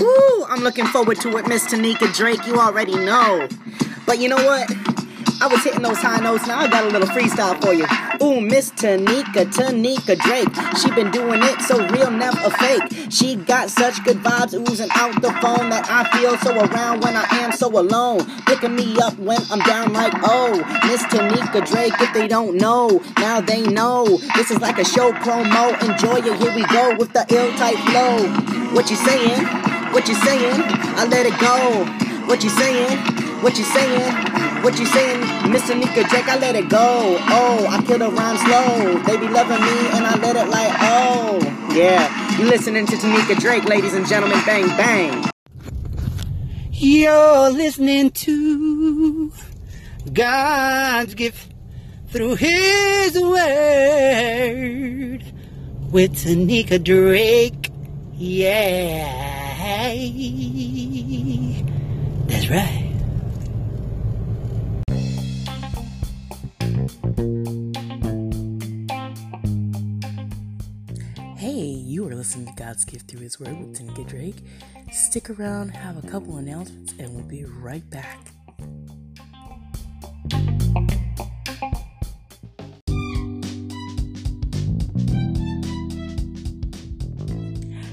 Ooh, I'm looking forward to it, Miss Tanika Drake. You already know. But you know what? I was hitting those high notes. Now I got a little freestyle for you. Ooh, Miss Tanika, Tanika Drake. She been doing it so real, never fake. She got such good vibes oozing out the phone that I feel so around when I am so alone. Picking me up when I'm down like, oh, Miss Tanika Drake. If they don't know, now they know. This is like a show promo. Enjoy it. Here we go with the ill type flow. What you saying? What you saying? I let it go. What you saying? What you saying? What you saying, Mr. Nika Drake? I let it go. Oh, I kill the rhyme slow. They be loving me and I let it like, oh. Yeah, you listening to Tanika Drake, ladies and gentlemen. Bang, bang. You're listening to God's gift through His Word with Tanika Drake. Yeah. Hey, that's right. Hey, you are listening to God's Gift Through His Word with Tanika Drake. Stick around, have a couple announcements, and we'll be right back.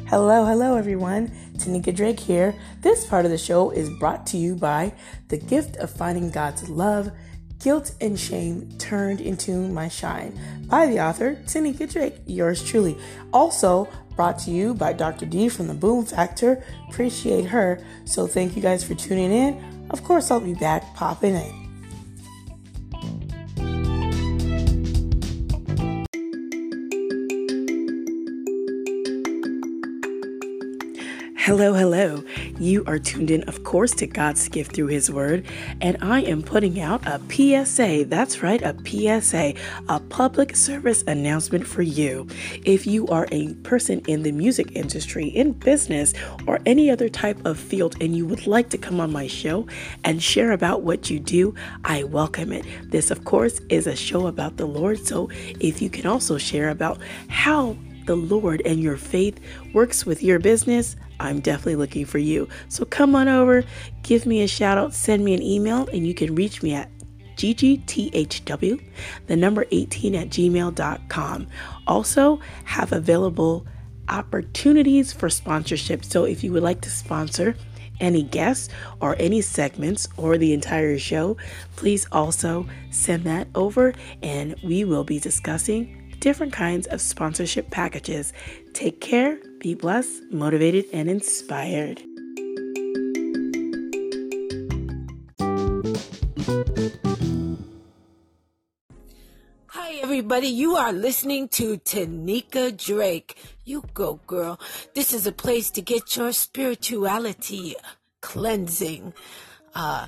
Hello, hello everyone. Tanika Drake here. This part of the show is brought to you by The Gift of Finding God's Love Guilt and Shame Turned into My Shine by the author Tanika Drake, yours truly. Also brought to you by Dr. D from the Boom Factor. Appreciate her. So thank you guys for tuning in. Of course, I'll be back popping in. Hello, hello. You are tuned in, of course, to God's gift through His Word, and I am putting out a PSA. That's right, a PSA, a public service announcement for you. If you are a person in the music industry, in business, or any other type of field, and you would like to come on my show and share about what you do, I welcome it. This, of course, is a show about the Lord, so if you can also share about how the Lord and your faith works with your business, I'm definitely looking for you. So come on over, give me a shout out, send me an email, and you can reach me at ggthw, the number 18 at gmail.com. Also, have available opportunities for sponsorship. So if you would like to sponsor, any guests or any segments or the entire show, please also send that over and we will be discussing different kinds of sponsorship packages. Take care, be blessed, motivated, and inspired. Hi, everybody. You are listening to Tanika Drake. You go, girl. This is a place to get your spirituality cleansing. Uh,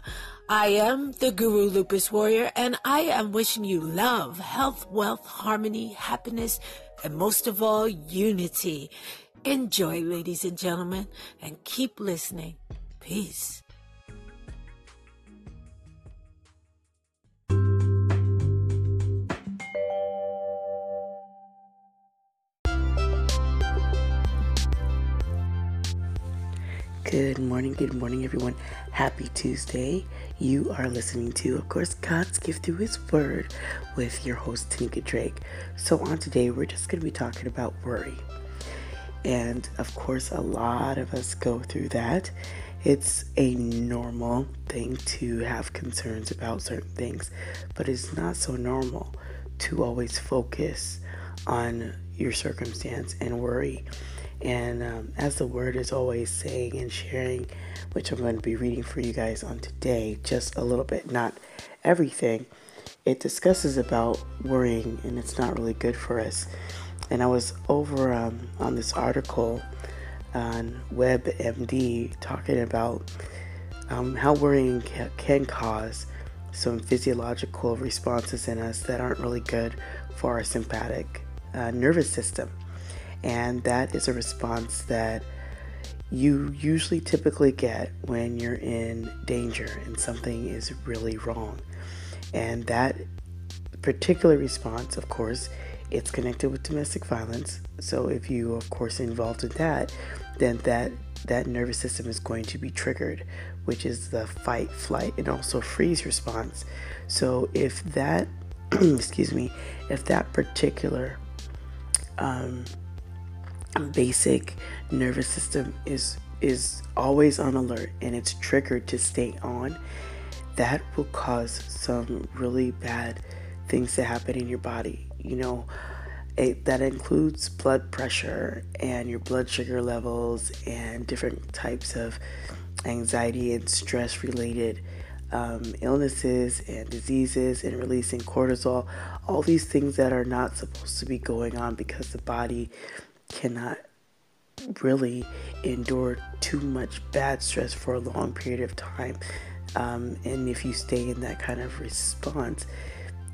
I am the Guru Lupus Warrior, and I am wishing you love, health, wealth, harmony, happiness, and most of all, unity. Enjoy, ladies and gentlemen, and keep listening. Peace. Good morning, good morning, everyone. Happy Tuesday. You are listening to, of course, God's gift through His Word with your host, Tanika Drake. So, on today, we're just going to be talking about worry. And of course, a lot of us go through that. It's a normal thing to have concerns about certain things, but it's not so normal to always focus on your circumstance and worry. And um, as the word is always saying and sharing, which I'm going to be reading for you guys on today, just a little bit, not everything, it discusses about worrying and it's not really good for us. And I was over um, on this article on WebMD talking about um, how worrying ca- can cause some physiological responses in us that aren't really good for our sympathetic uh, nervous system. And that is a response that you usually typically get when you're in danger and something is really wrong. And that particular response, of course, it's connected with domestic violence. So if you, of course, involved in that, then that that nervous system is going to be triggered, which is the fight, flight, and also freeze response. So if that, excuse me, if that particular um, basic nervous system is is always on alert and it's triggered to stay on, that will cause some really bad things to happen in your body. You know, it, that includes blood pressure and your blood sugar levels and different types of anxiety and stress related um, illnesses and diseases and releasing cortisol. All these things that are not supposed to be going on because the body cannot really endure too much bad stress for a long period of time. Um, and if you stay in that kind of response,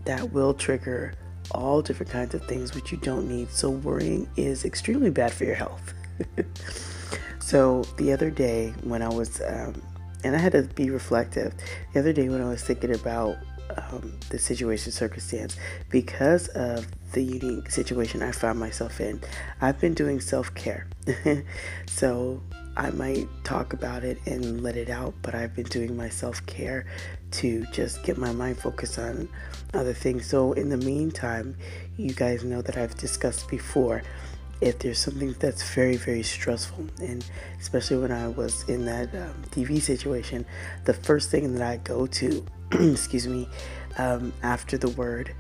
that will trigger all different kinds of things which you don't need. So, worrying is extremely bad for your health. so, the other day when I was, um, and I had to be reflective, the other day when I was thinking about um, the situation, circumstance, because of the unique situation I found myself in, I've been doing self care. so, I might talk about it and let it out, but I've been doing my self care to just get my mind focused on other things. So, in the meantime, you guys know that I've discussed before if there's something that's very, very stressful, and especially when I was in that um, TV situation, the first thing that I go to, excuse me, um, after the word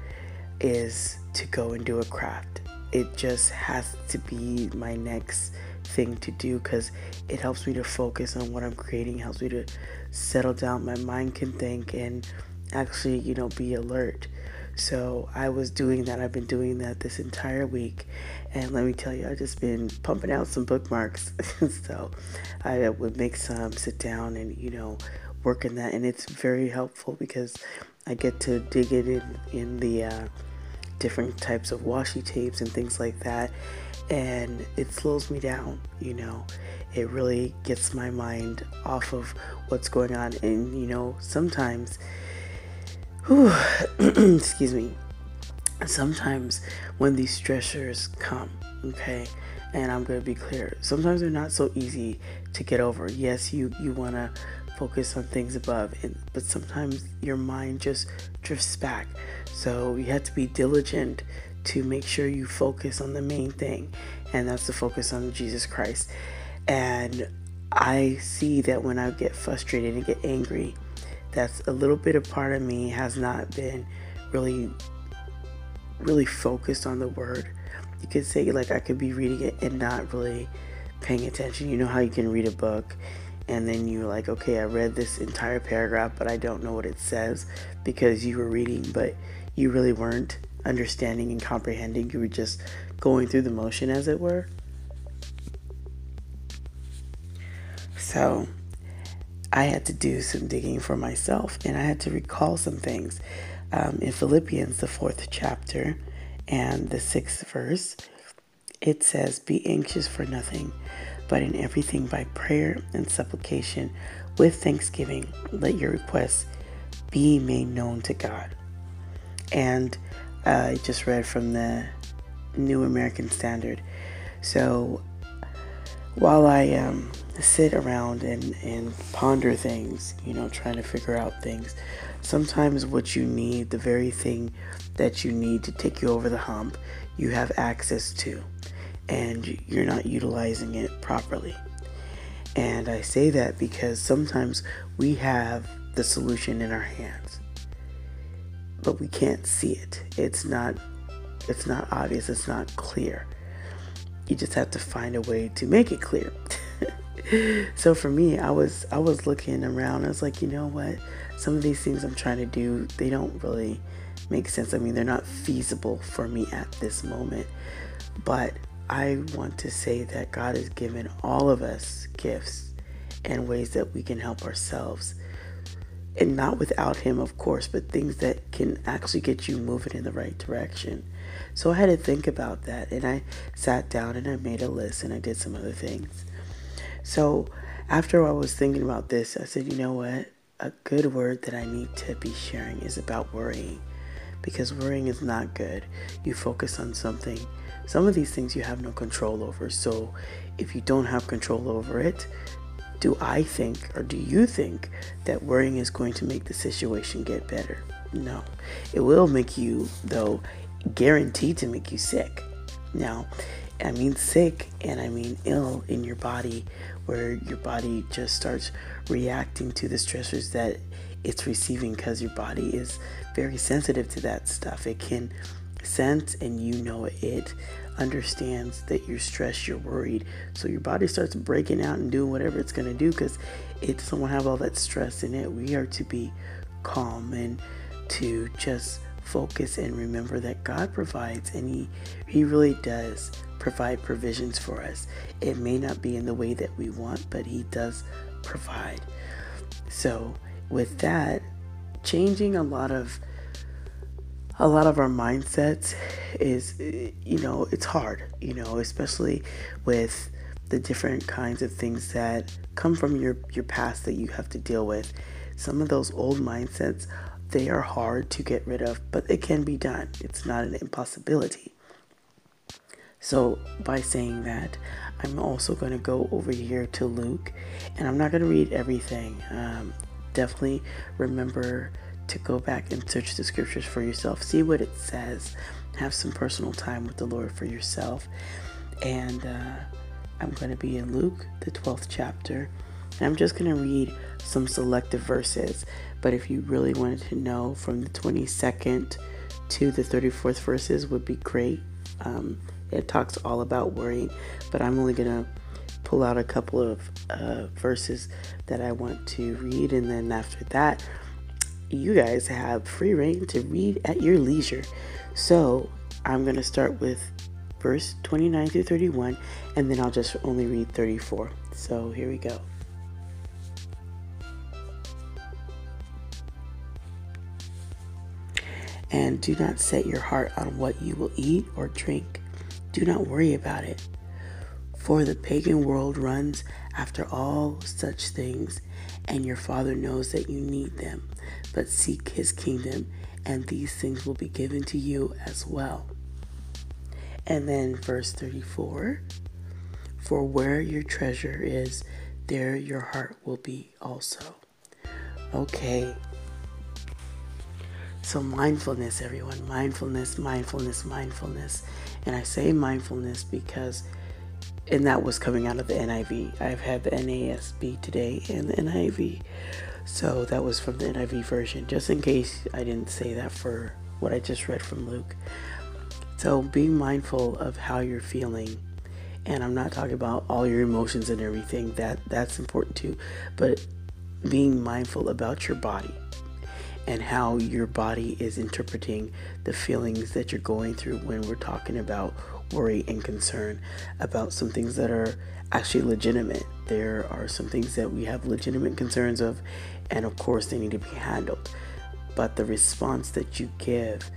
is to go and do a craft. It just has to be my next thing to do because it helps me to focus on what I'm creating, helps me to settle down. My mind can think and actually, you know, be alert. So I was doing that. I've been doing that this entire week. And let me tell you, I've just been pumping out some bookmarks. so I would make some, sit down and, you know, work in that. And it's very helpful because I get to dig it in, in the uh, different types of washi tapes and things like that and it slows me down, you know. It really gets my mind off of what's going on. And, you know, sometimes, whew, excuse me, sometimes when these stressors come, okay, and I'm going to be clear, sometimes they're not so easy to get over. Yes, you, you want to focus on things above, and, but sometimes your mind just drifts back. So you have to be diligent to make sure you focus on the main thing, and that's to focus on Jesus Christ. And I see that when I get frustrated and get angry, that's a little bit of part of me has not been really, really focused on the word. You could say, like, I could be reading it and not really paying attention. You know how you can read a book and then you're like, okay, I read this entire paragraph, but I don't know what it says because you were reading, but you really weren't understanding and comprehending. You were just going through the motion, as it were. So I had to do some digging for myself and I had to recall some things. Um, in Philippians, the fourth chapter and the sixth verse, it says, Be anxious for nothing, but in everything by prayer and supplication with thanksgiving, let your requests be made known to God. And I just read from the New American Standard. So while I um, sit around and, and ponder things, you know, trying to figure out things, sometimes what you need, the very thing that you need to take you over the hump, you have access to, and you're not utilizing it properly. And I say that because sometimes we have the solution in our hands but we can't see it. It's not it's not obvious, it's not clear. You just have to find a way to make it clear. so for me, I was I was looking around. I was like, you know what? Some of these things I'm trying to do, they don't really make sense. I mean, they're not feasible for me at this moment. But I want to say that God has given all of us gifts and ways that we can help ourselves and not without him, of course, but things that can actually get you moving in the right direction. So I had to think about that, and I sat down and I made a list and I did some other things. So after I was thinking about this, I said, you know what? A good word that I need to be sharing is about worrying because worrying is not good. You focus on something. Some of these things you have no control over. So if you don't have control over it, do I think or do you think that worrying is going to make the situation get better? No. It will make you, though, guaranteed to make you sick. Now, I mean sick and I mean ill in your body, where your body just starts reacting to the stressors that it's receiving because your body is very sensitive to that stuff. It can sense and you know it understands that you're stressed, you're worried. So your body starts breaking out and doing whatever it's going to do because it doesn't want to have all that stress in it. We are to be calm and to just focus and remember that God provides and he he really does provide provisions for us. It may not be in the way that we want, but he does provide. So, with that, changing a lot of a lot of our mindsets is you know it's hard you know especially with the different kinds of things that come from your your past that you have to deal with. Some of those old mindsets they are hard to get rid of but it can be done. It's not an impossibility. So by saying that i'm also going to go over here to luke and i'm not going to read everything. Um, definitely remember to go back and search the scriptures for yourself, see what it says, have some personal time with the Lord for yourself. And uh, I'm going to be in Luke, the 12th chapter. And I'm just going to read some selective verses. But if you really wanted to know from the 22nd to the 34th verses, would be great. Um, it talks all about worrying, but I'm only going to pull out a couple of uh, verses that I want to read, and then after that, you guys have free reign to read at your leisure. So I'm going to start with verse 29 through 31, and then I'll just only read 34. So here we go. And do not set your heart on what you will eat or drink. Do not worry about it. For the pagan world runs after all such things, and your Father knows that you need them but seek his kingdom, and these things will be given to you as well. And then verse 34 For where your treasure is, there your heart will be also. Okay. So, mindfulness, everyone. Mindfulness, mindfulness, mindfulness. And I say mindfulness because, and that was coming out of the NIV. I've had the NASB today and the NIV. So that was from the NIV version, just in case I didn't say that for what I just read from Luke. So being mindful of how you're feeling, and I'm not talking about all your emotions and everything, that that's important too, but being mindful about your body and how your body is interpreting the feelings that you're going through when we're talking about worry and concern about some things that are actually legitimate. There are some things that we have legitimate concerns of, and of course, they need to be handled. But the response that you give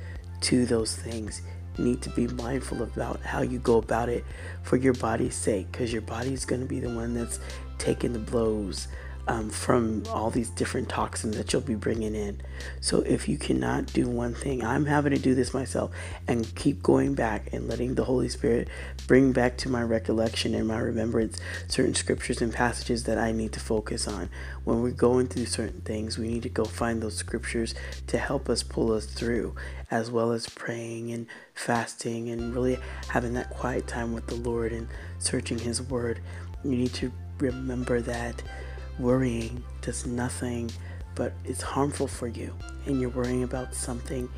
to those things need to be mindful about how you go about it for your body's sake because your body is going to be the one that's taking the blows um, from all these different toxins that you'll be bringing in. So if you cannot do one thing, I'm having to do this myself and keep going back and letting the Holy Spirit bring back to my recollection and my remembrance certain scriptures and passages that I need to focus on. When we're going through certain things, we need to go find those scriptures to help us pull us through, as well as praying and fasting and really having that quiet time with the Lord and searching His Word. You need to remember that worrying does nothing but it's harmful for you and you're worrying about something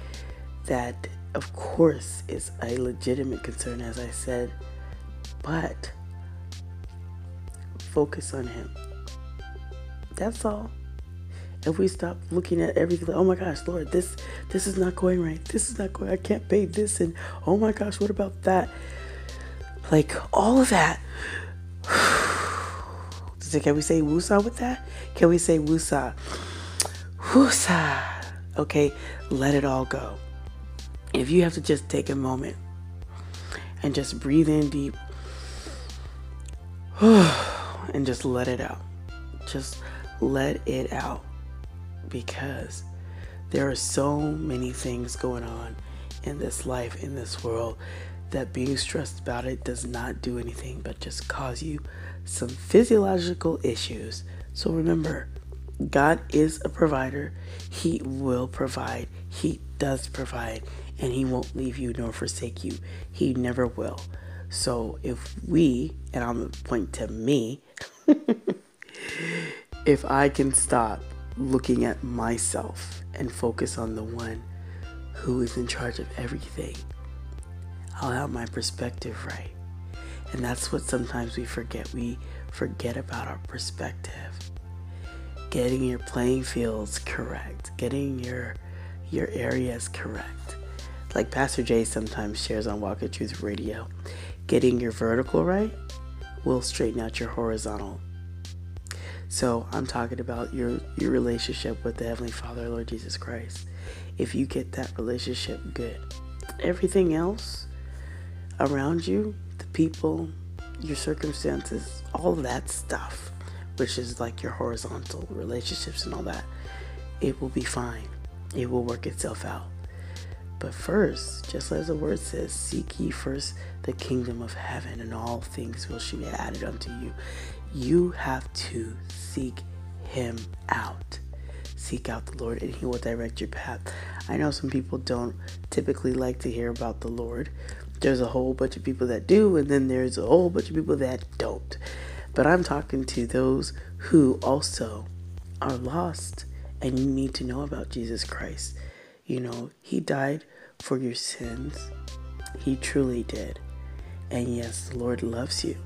that of course is a legitimate concern as i said but focus on him. That's all. If we stop looking at everything like, oh my gosh lord this this is not going right this is not going i can't pay this and oh my gosh what about that? Like all of that so can we say wusa with that? Can we say wusa? Wusa. Okay, let it all go. If you have to just take a moment and just breathe in deep and just let it out. Just let it out because there are so many things going on in this life, in this world, that being stressed about it does not do anything but just cause you some physiological issues. So remember, God is a provider. He will provide. He does provide. And He won't leave you nor forsake you. He never will. So if we, and I'm going to point to me, if I can stop looking at myself and focus on the one who is in charge of everything, I'll have my perspective right. And that's what sometimes we forget. We forget about our perspective. Getting your playing fields correct, getting your your areas correct. Like Pastor Jay sometimes shares on Walk of Truth Radio, getting your vertical right will straighten out your horizontal. So I'm talking about your your relationship with the Heavenly Father, Lord Jesus Christ. If you get that relationship good, everything else around you, the people, your circumstances, all that stuff, which is like your horizontal relationships and all that, it will be fine. It will work itself out. But first, just as the word says, seek ye first the kingdom of heaven, and all things will be added unto you. You have to seek him out. Seek out the Lord, and he will direct your path. I know some people don't typically like to hear about the Lord, there's a whole bunch of people that do, and then there's a whole bunch of people that don't. But I'm talking to those who also are lost and you need to know about Jesus Christ. You know, He died for your sins, He truly did. And yes, the Lord loves you.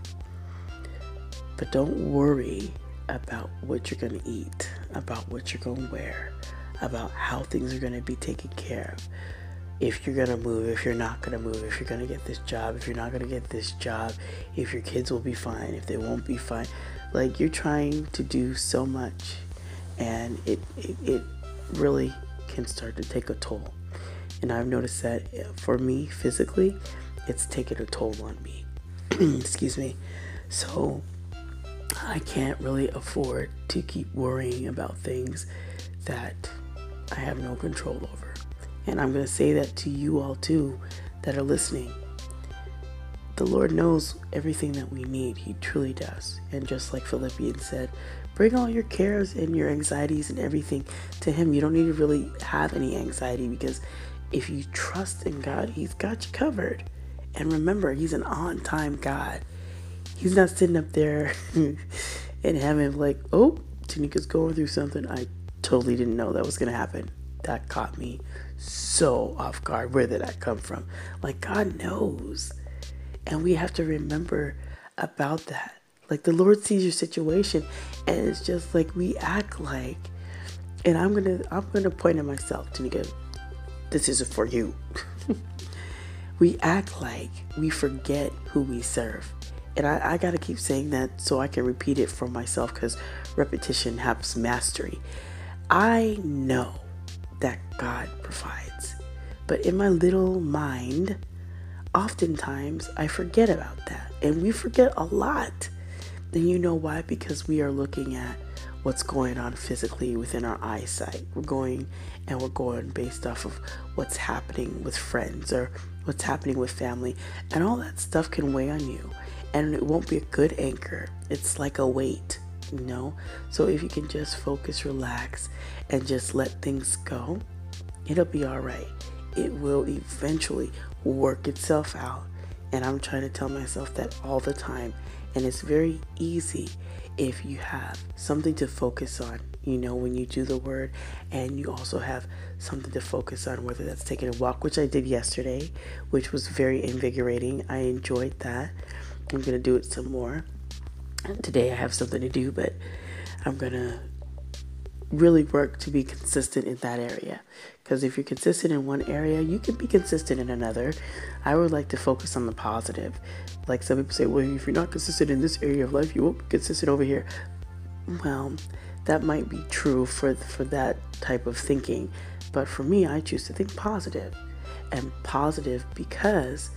But don't worry about what you're going to eat, about what you're going to wear, about how things are going to be taken care of if you're gonna move, if you're not gonna move, if you're gonna get this job, if you're not gonna get this job, if your kids will be fine, if they won't be fine. Like you're trying to do so much, and it, it, it really can start to take a toll. And I've noticed that uh, for me physically, it's taken a toll on me. Excuse me. So I can't really afford to keep worrying about things that I have no control over. And I'm going to say that to you all too that are listening. The Lord knows everything that we need. He truly does. And just like Philippians said, bring all your cares and your anxieties and everything to Him. You don't need to really have any anxiety because if you trust in God, He's got you covered. And remember, He's an on time God. He's not sitting up there in heaven like, oh, Tanika's going through something. I totally didn't know that was going to happen. That caught me so off guard. Where did that come from? Like, God knows. And we have to remember about that. Like, the Lord sees your situation, and it's just like we act like, and I'm gonna, I'm gonna point at myself to go, this isn't for you. we act like we forget who we serve. And I, I gotta keep saying that so I can repeat it for myself because repetition helps mastery. I know that God provides. But in my little mind, oftentimes I forget about that. And we forget a lot. Then you know why? Because we are looking at what's going on physically within our eyesight. We're going and we're going based off of what's happening with friends or what's happening with family. And all that stuff can weigh on you. And it won't be a good anchor. It's like a weight you know? So if you can just focus, relax, and just let things go, it'll be all right. It will eventually work itself out. And I'm trying to tell myself that all the time. And it's very easy if you have something to focus on, you know, when you do the word, and you also have something to focus on, whether that's taking a walk, which I did yesterday, which was very invigorating. I enjoyed that. I'm going to do it some more today I have something to do, but I'm gonna really work to be consistent in that area. Because if you're consistent in one area, you can be consistent in another. I would like to focus on the positive. Like some people say, well, if you're not consistent in this area of life, you won't be consistent over here. Well, that might be true for for that type of thinking, but for me, I choose to think positive, and positive because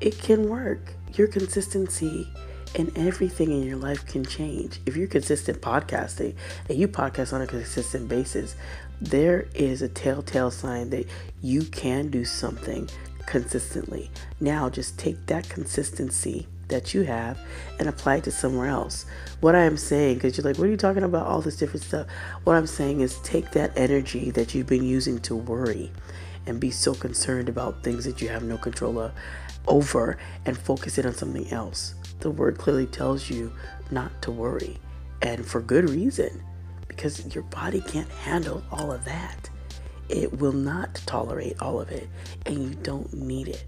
it can work. Your consistency and everything in your life can change. If you're consistent podcasting and you podcast on a consistent basis, there is a telltale sign that you can do something consistently. Now just take that consistency that you have and apply it to somewhere else. What I am saying, because you're like, what are you talking about? All this different stuff. What I'm saying is take that energy that you've been using to worry and be so concerned about things that you have no control of over and focus it on something else. The word clearly tells you not to worry, and for good reason, because your body can't handle all of that. It will not tolerate all of it, and you don't need it.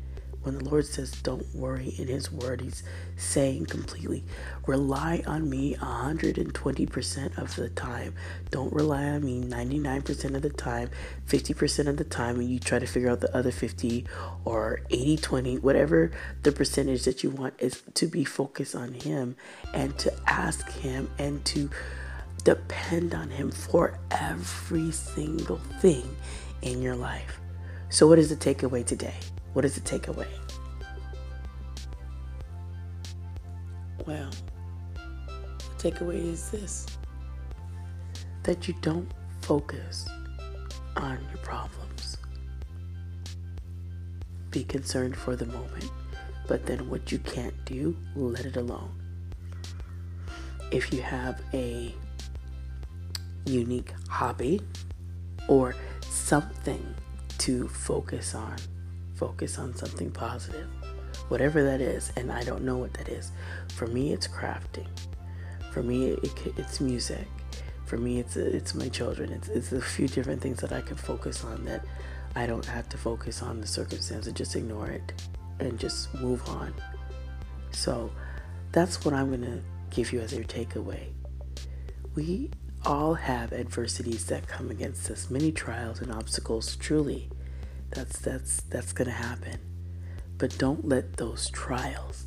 When the Lord says, Don't worry in His Word, He's saying completely, rely on me 120% of the time. Don't rely on me 99% of the time, 50% of the time, and you try to figure out the other 50 or 80 20, whatever the percentage that you want is to be focused on Him and to ask Him and to depend on Him for every single thing in your life. So, what is the takeaway today? What is the takeaway? Well, the takeaway is this that you don't focus on your problems. Be concerned for the moment, but then what you can't do, let it alone. If you have a unique hobby or something to focus on, focus on something positive, whatever that is. And I don't know what that is. For me, it's crafting. For me, it, it's music. For me, it's it's my children. It's it's a few different things that I can focus on that I don't have to focus on the circumstance and just ignore it and just move on. So that's what I'm gonna give you as your takeaway. We all have adversities that come against us, many trials and obstacles, truly. That's that's that's gonna happen. But don't let those trials,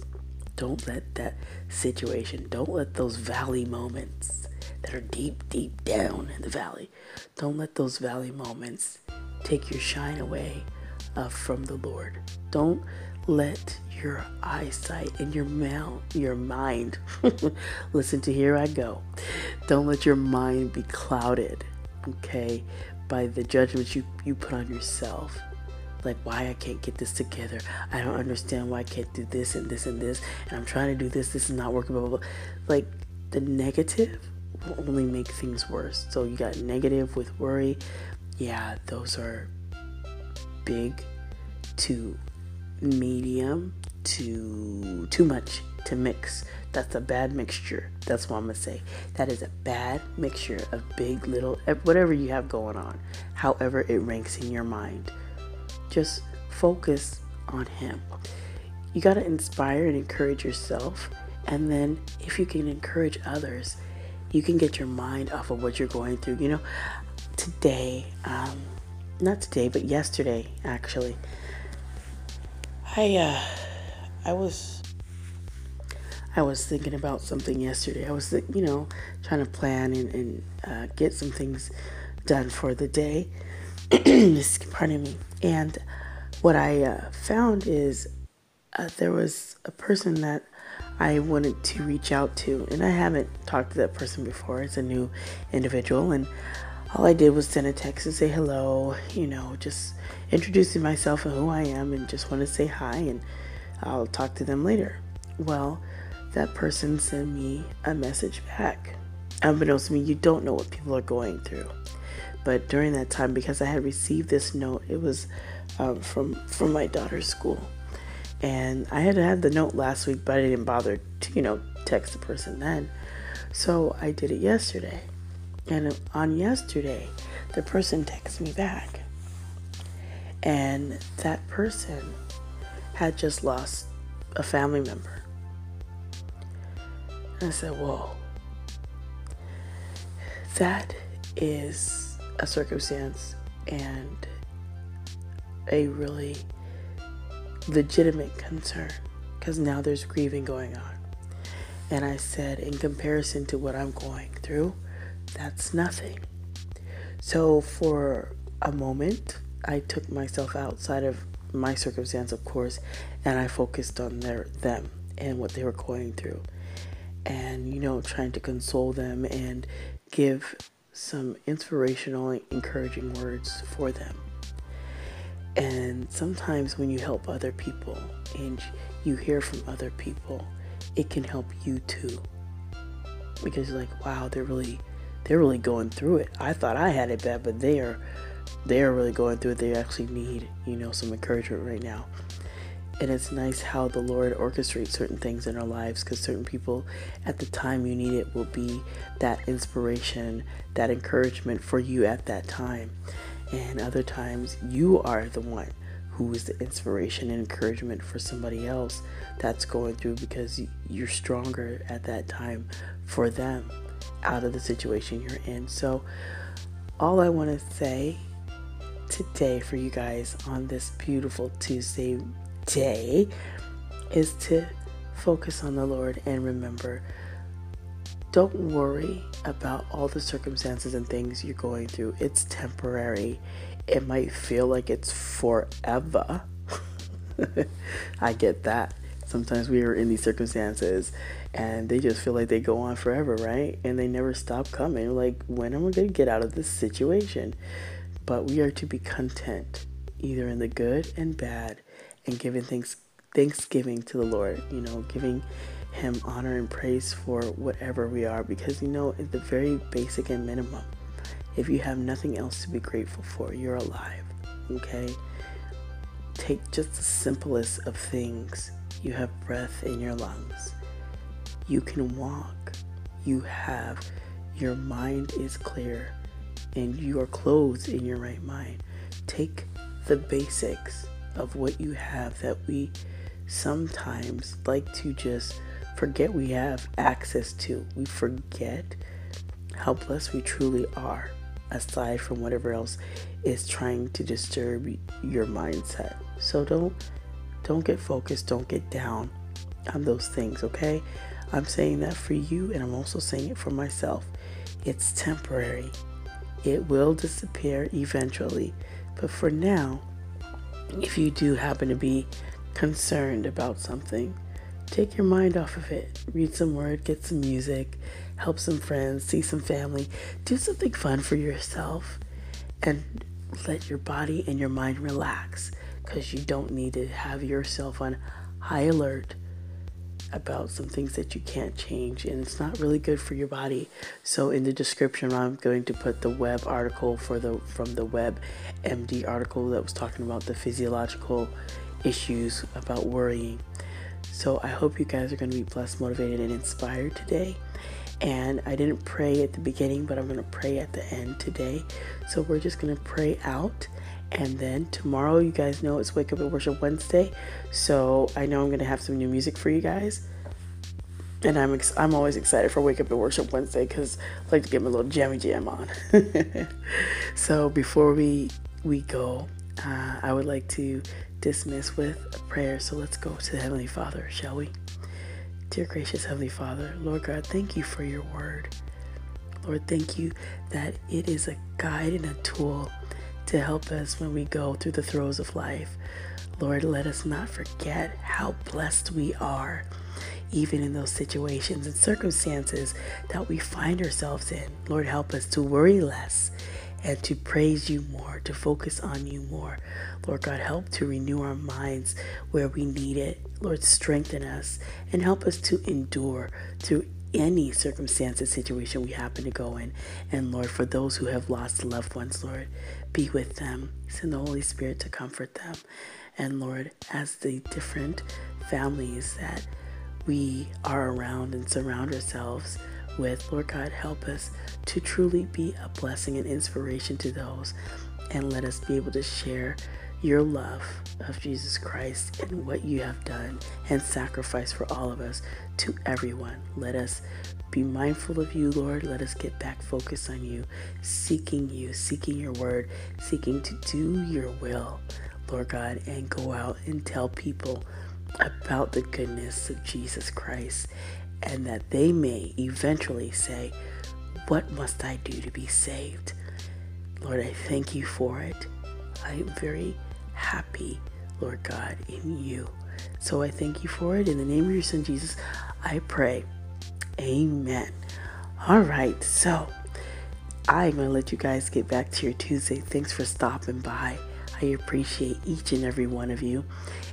don't let that situation, don't let those valley moments that are deep, deep down in the valley, don't let those valley moments take your shine away uh, from the Lord. Don't let your eyesight and your mouth, your mind, listen to here I go. Don't let your mind be clouded, okay, by the judgments you, you put on yourself like why I can't get this together. I don't understand why I can't do this and this and this. And I'm trying to do this. This is not working. Blah blah blah. Like the negative will only make things worse. So you got negative with worry. Yeah, those are big to medium to too much to mix. That's a bad mixture. That's what I'm gonna say. That is a bad mixture of big, little, whatever you have going on. However, it ranks in your mind. Just focus on Him. You got to inspire and encourage yourself. And then, if you can encourage others, you can get your mind off of what you're going through. You know, today, um, not today, but yesterday, actually, I, uh, I was, I was thinking about something yesterday. I was, you know, trying to plan and, and uh, get some things done for the day. Pardon me. And what I uh, found is uh, there was a person that I wanted to reach out to, and I haven't talked to that person before. It's a new individual, and all I did was send a text and say hello, you know, just introducing myself and who I am, and just want to say hi, and I'll talk to them later. Well, that person sent me a message back. Unbeknownst to me, you don't know what people are going through. But during that time, because I had received this note, it was um, from from my daughter's school, and I had had the note last week, but I didn't bother to you know text the person then. So I did it yesterday, and on yesterday, the person texted me back, and that person had just lost a family member. And I said, "Whoa." That is a circumstance and a really legitimate concern because now there's grieving going on. And I said, in comparison to what I'm going through, that's nothing. So for a moment, I took myself outside of my circumstance, of course, and I focused on their them and what they were going through. And you know, trying to console them and give some inspirational, encouraging words for them. And sometimes when you help other people and you hear from other people, it can help you too. Because you're like, wow, they're really they're really going through it. I thought I had it bad, but they are they are really going through it. They actually need, you know, some encouragement right now. And it's nice how the Lord orchestrates certain things in our lives because certain people at the time you need it will be that inspiration, that encouragement for you at that time. And other times you are the one who is the inspiration and encouragement for somebody else that's going through because you're stronger at that time for them out of the situation you're in. So, all I want to say today for you guys on this beautiful Tuesday day is to focus on the Lord and remember don't worry about all the circumstances and things you're going through. It's temporary. It might feel like it's forever. I get that. Sometimes we are in these circumstances and they just feel like they go on forever, right? And they never stop coming. Like, when am I going to get out of this situation? But we are to be content, either in the good and bad, and giving thanks thanksgiving to the Lord, you know, giving him honor and praise for whatever we are. Because you know at the very basic and minimum if you have nothing else to be grateful for you're alive okay? Take just the simplest of things. You have breath in your lungs. You can walk. You have your mind is clear and you are clothed in your right mind. Take the basics of what you have that we sometimes like to just forget we have access to. We forget how blessed we truly are, aside from whatever else is trying to disturb your mindset. So don't don't get focused, don't get down on those things, okay? I'm saying that for you and I'm also saying it for myself. It's temporary. It will disappear eventually. But for now, if you do happen to be concerned about something, take your mind off of it. Read some word, get some music, help some friends, see some family, do something fun for yourself, and let your body and your mind relax because you don't need to have yourself on high alert about some things that you can't change and it's not really good for your body so in the description i'm going to put the web article for the from the web md article that was talking about the physiological issues about worrying so I hope you guys are going to be blessed, motivated, and inspired today. And I didn't pray at the beginning, but I'm going to pray at the end today. So we're just going to pray out. And then tomorrow, you guys know it's Wake Up and Worship Wednesday. So I know I'm going to have some new music for you guys. And I'm ex- I'm always excited for Wake Up and Worship Wednesday because I like to get my little jammy jam on. so before we we go, uh, I would like to dismiss with a prayer. So let's go to the Heavenly Father, shall we? Dear gracious Heavenly Father, Lord God, thank you for your word. Lord, thank you that it is a guide and a tool to help us when we go through the throes of life. Lord, let us not forget how blessed we are, even in those situations and circumstances that we find ourselves in. Lord, help us to worry less and to praise you more, to focus on you more. Lord God, help to renew our minds where we need it. Lord, strengthen us and help us to endure through any circumstance and situation we happen to go in. And Lord, for those who have lost loved ones, Lord, be with them. Send the Holy Spirit to comfort them. And Lord, as the different families that we are around and surround ourselves with, Lord God, help us to truly be a blessing and inspiration to those. And let us be able to share your love of Jesus Christ and what you have done and sacrifice for all of us to everyone. Let us be mindful of you, Lord. Let us get back focused on you, seeking you, seeking your word, seeking to do your will, Lord God, and go out and tell people about the goodness of Jesus Christ and that they may eventually say, What must I do to be saved? Lord, I thank you for it. I am very happy, Lord God, in you. So I thank you for it. In the name of your Son, Jesus, I pray. Amen. All right, so I'm going to let you guys get back to your Tuesday. Thanks for stopping by. I appreciate each and every one of you.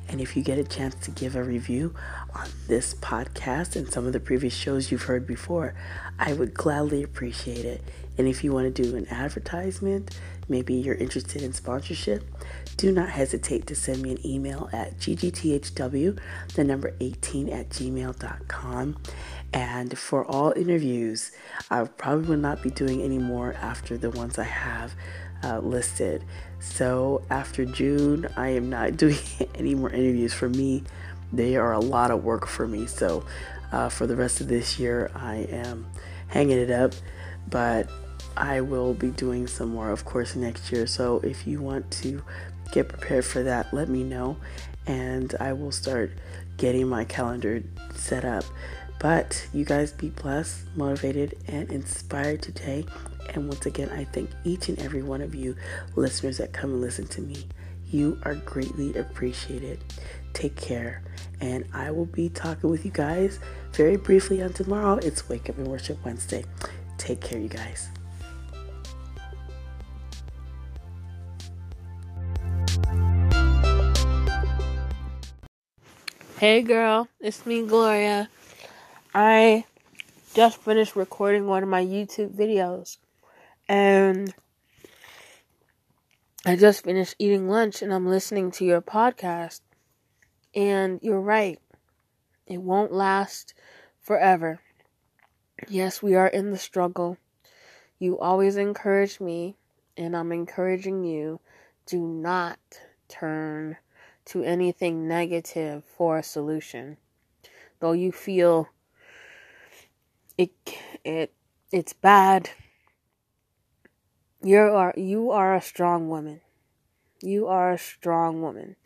And if you get a chance to give a review on this podcast and some of the previous shows you've heard before, I would gladly appreciate it. And if you want to do an advertisement, maybe you're interested in sponsorship, do not hesitate to send me an email at ggthw, the number 18 at gmail.com. And for all interviews, I probably will not be doing any more after the ones I have uh, listed. So after June, I am not doing any more interviews for me. They are a lot of work for me. So uh, for the rest of this year, I am hanging it up. But I will be doing some more, of course, next year. So if you want to get prepared for that, let me know. And I will start getting my calendar set up. But you guys be blessed, motivated, and inspired today. And once again, I thank each and every one of you listeners that come and listen to me. You are greatly appreciated. Take care. And I will be talking with you guys very briefly on tomorrow. It's Wake Up and Worship Wednesday. Take care, you guys. Hey girl, it's me, Gloria. I just finished recording one of my YouTube videos and I just finished eating lunch and I'm listening to your podcast. And you're right, it won't last forever. Yes, we are in the struggle. You always encourage me, and I'm encouraging you. Do not turn to anything negative for a solution. Though you feel it it it's bad, you are you are a strong woman. You are a strong woman.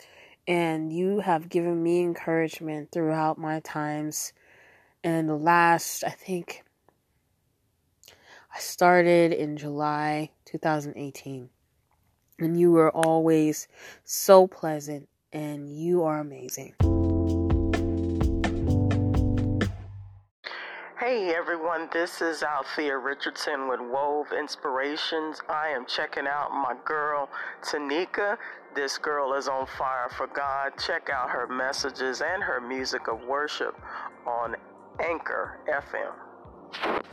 And you have given me encouragement throughout my times. And the last, I think, I started in July 2018. And you were always so pleasant, and you are amazing. Hey everyone, this is Althea Richardson with Wove Inspirations. I am checking out my girl Tanika. This girl is on fire for God. Check out her messages and her music of worship on Anchor FM.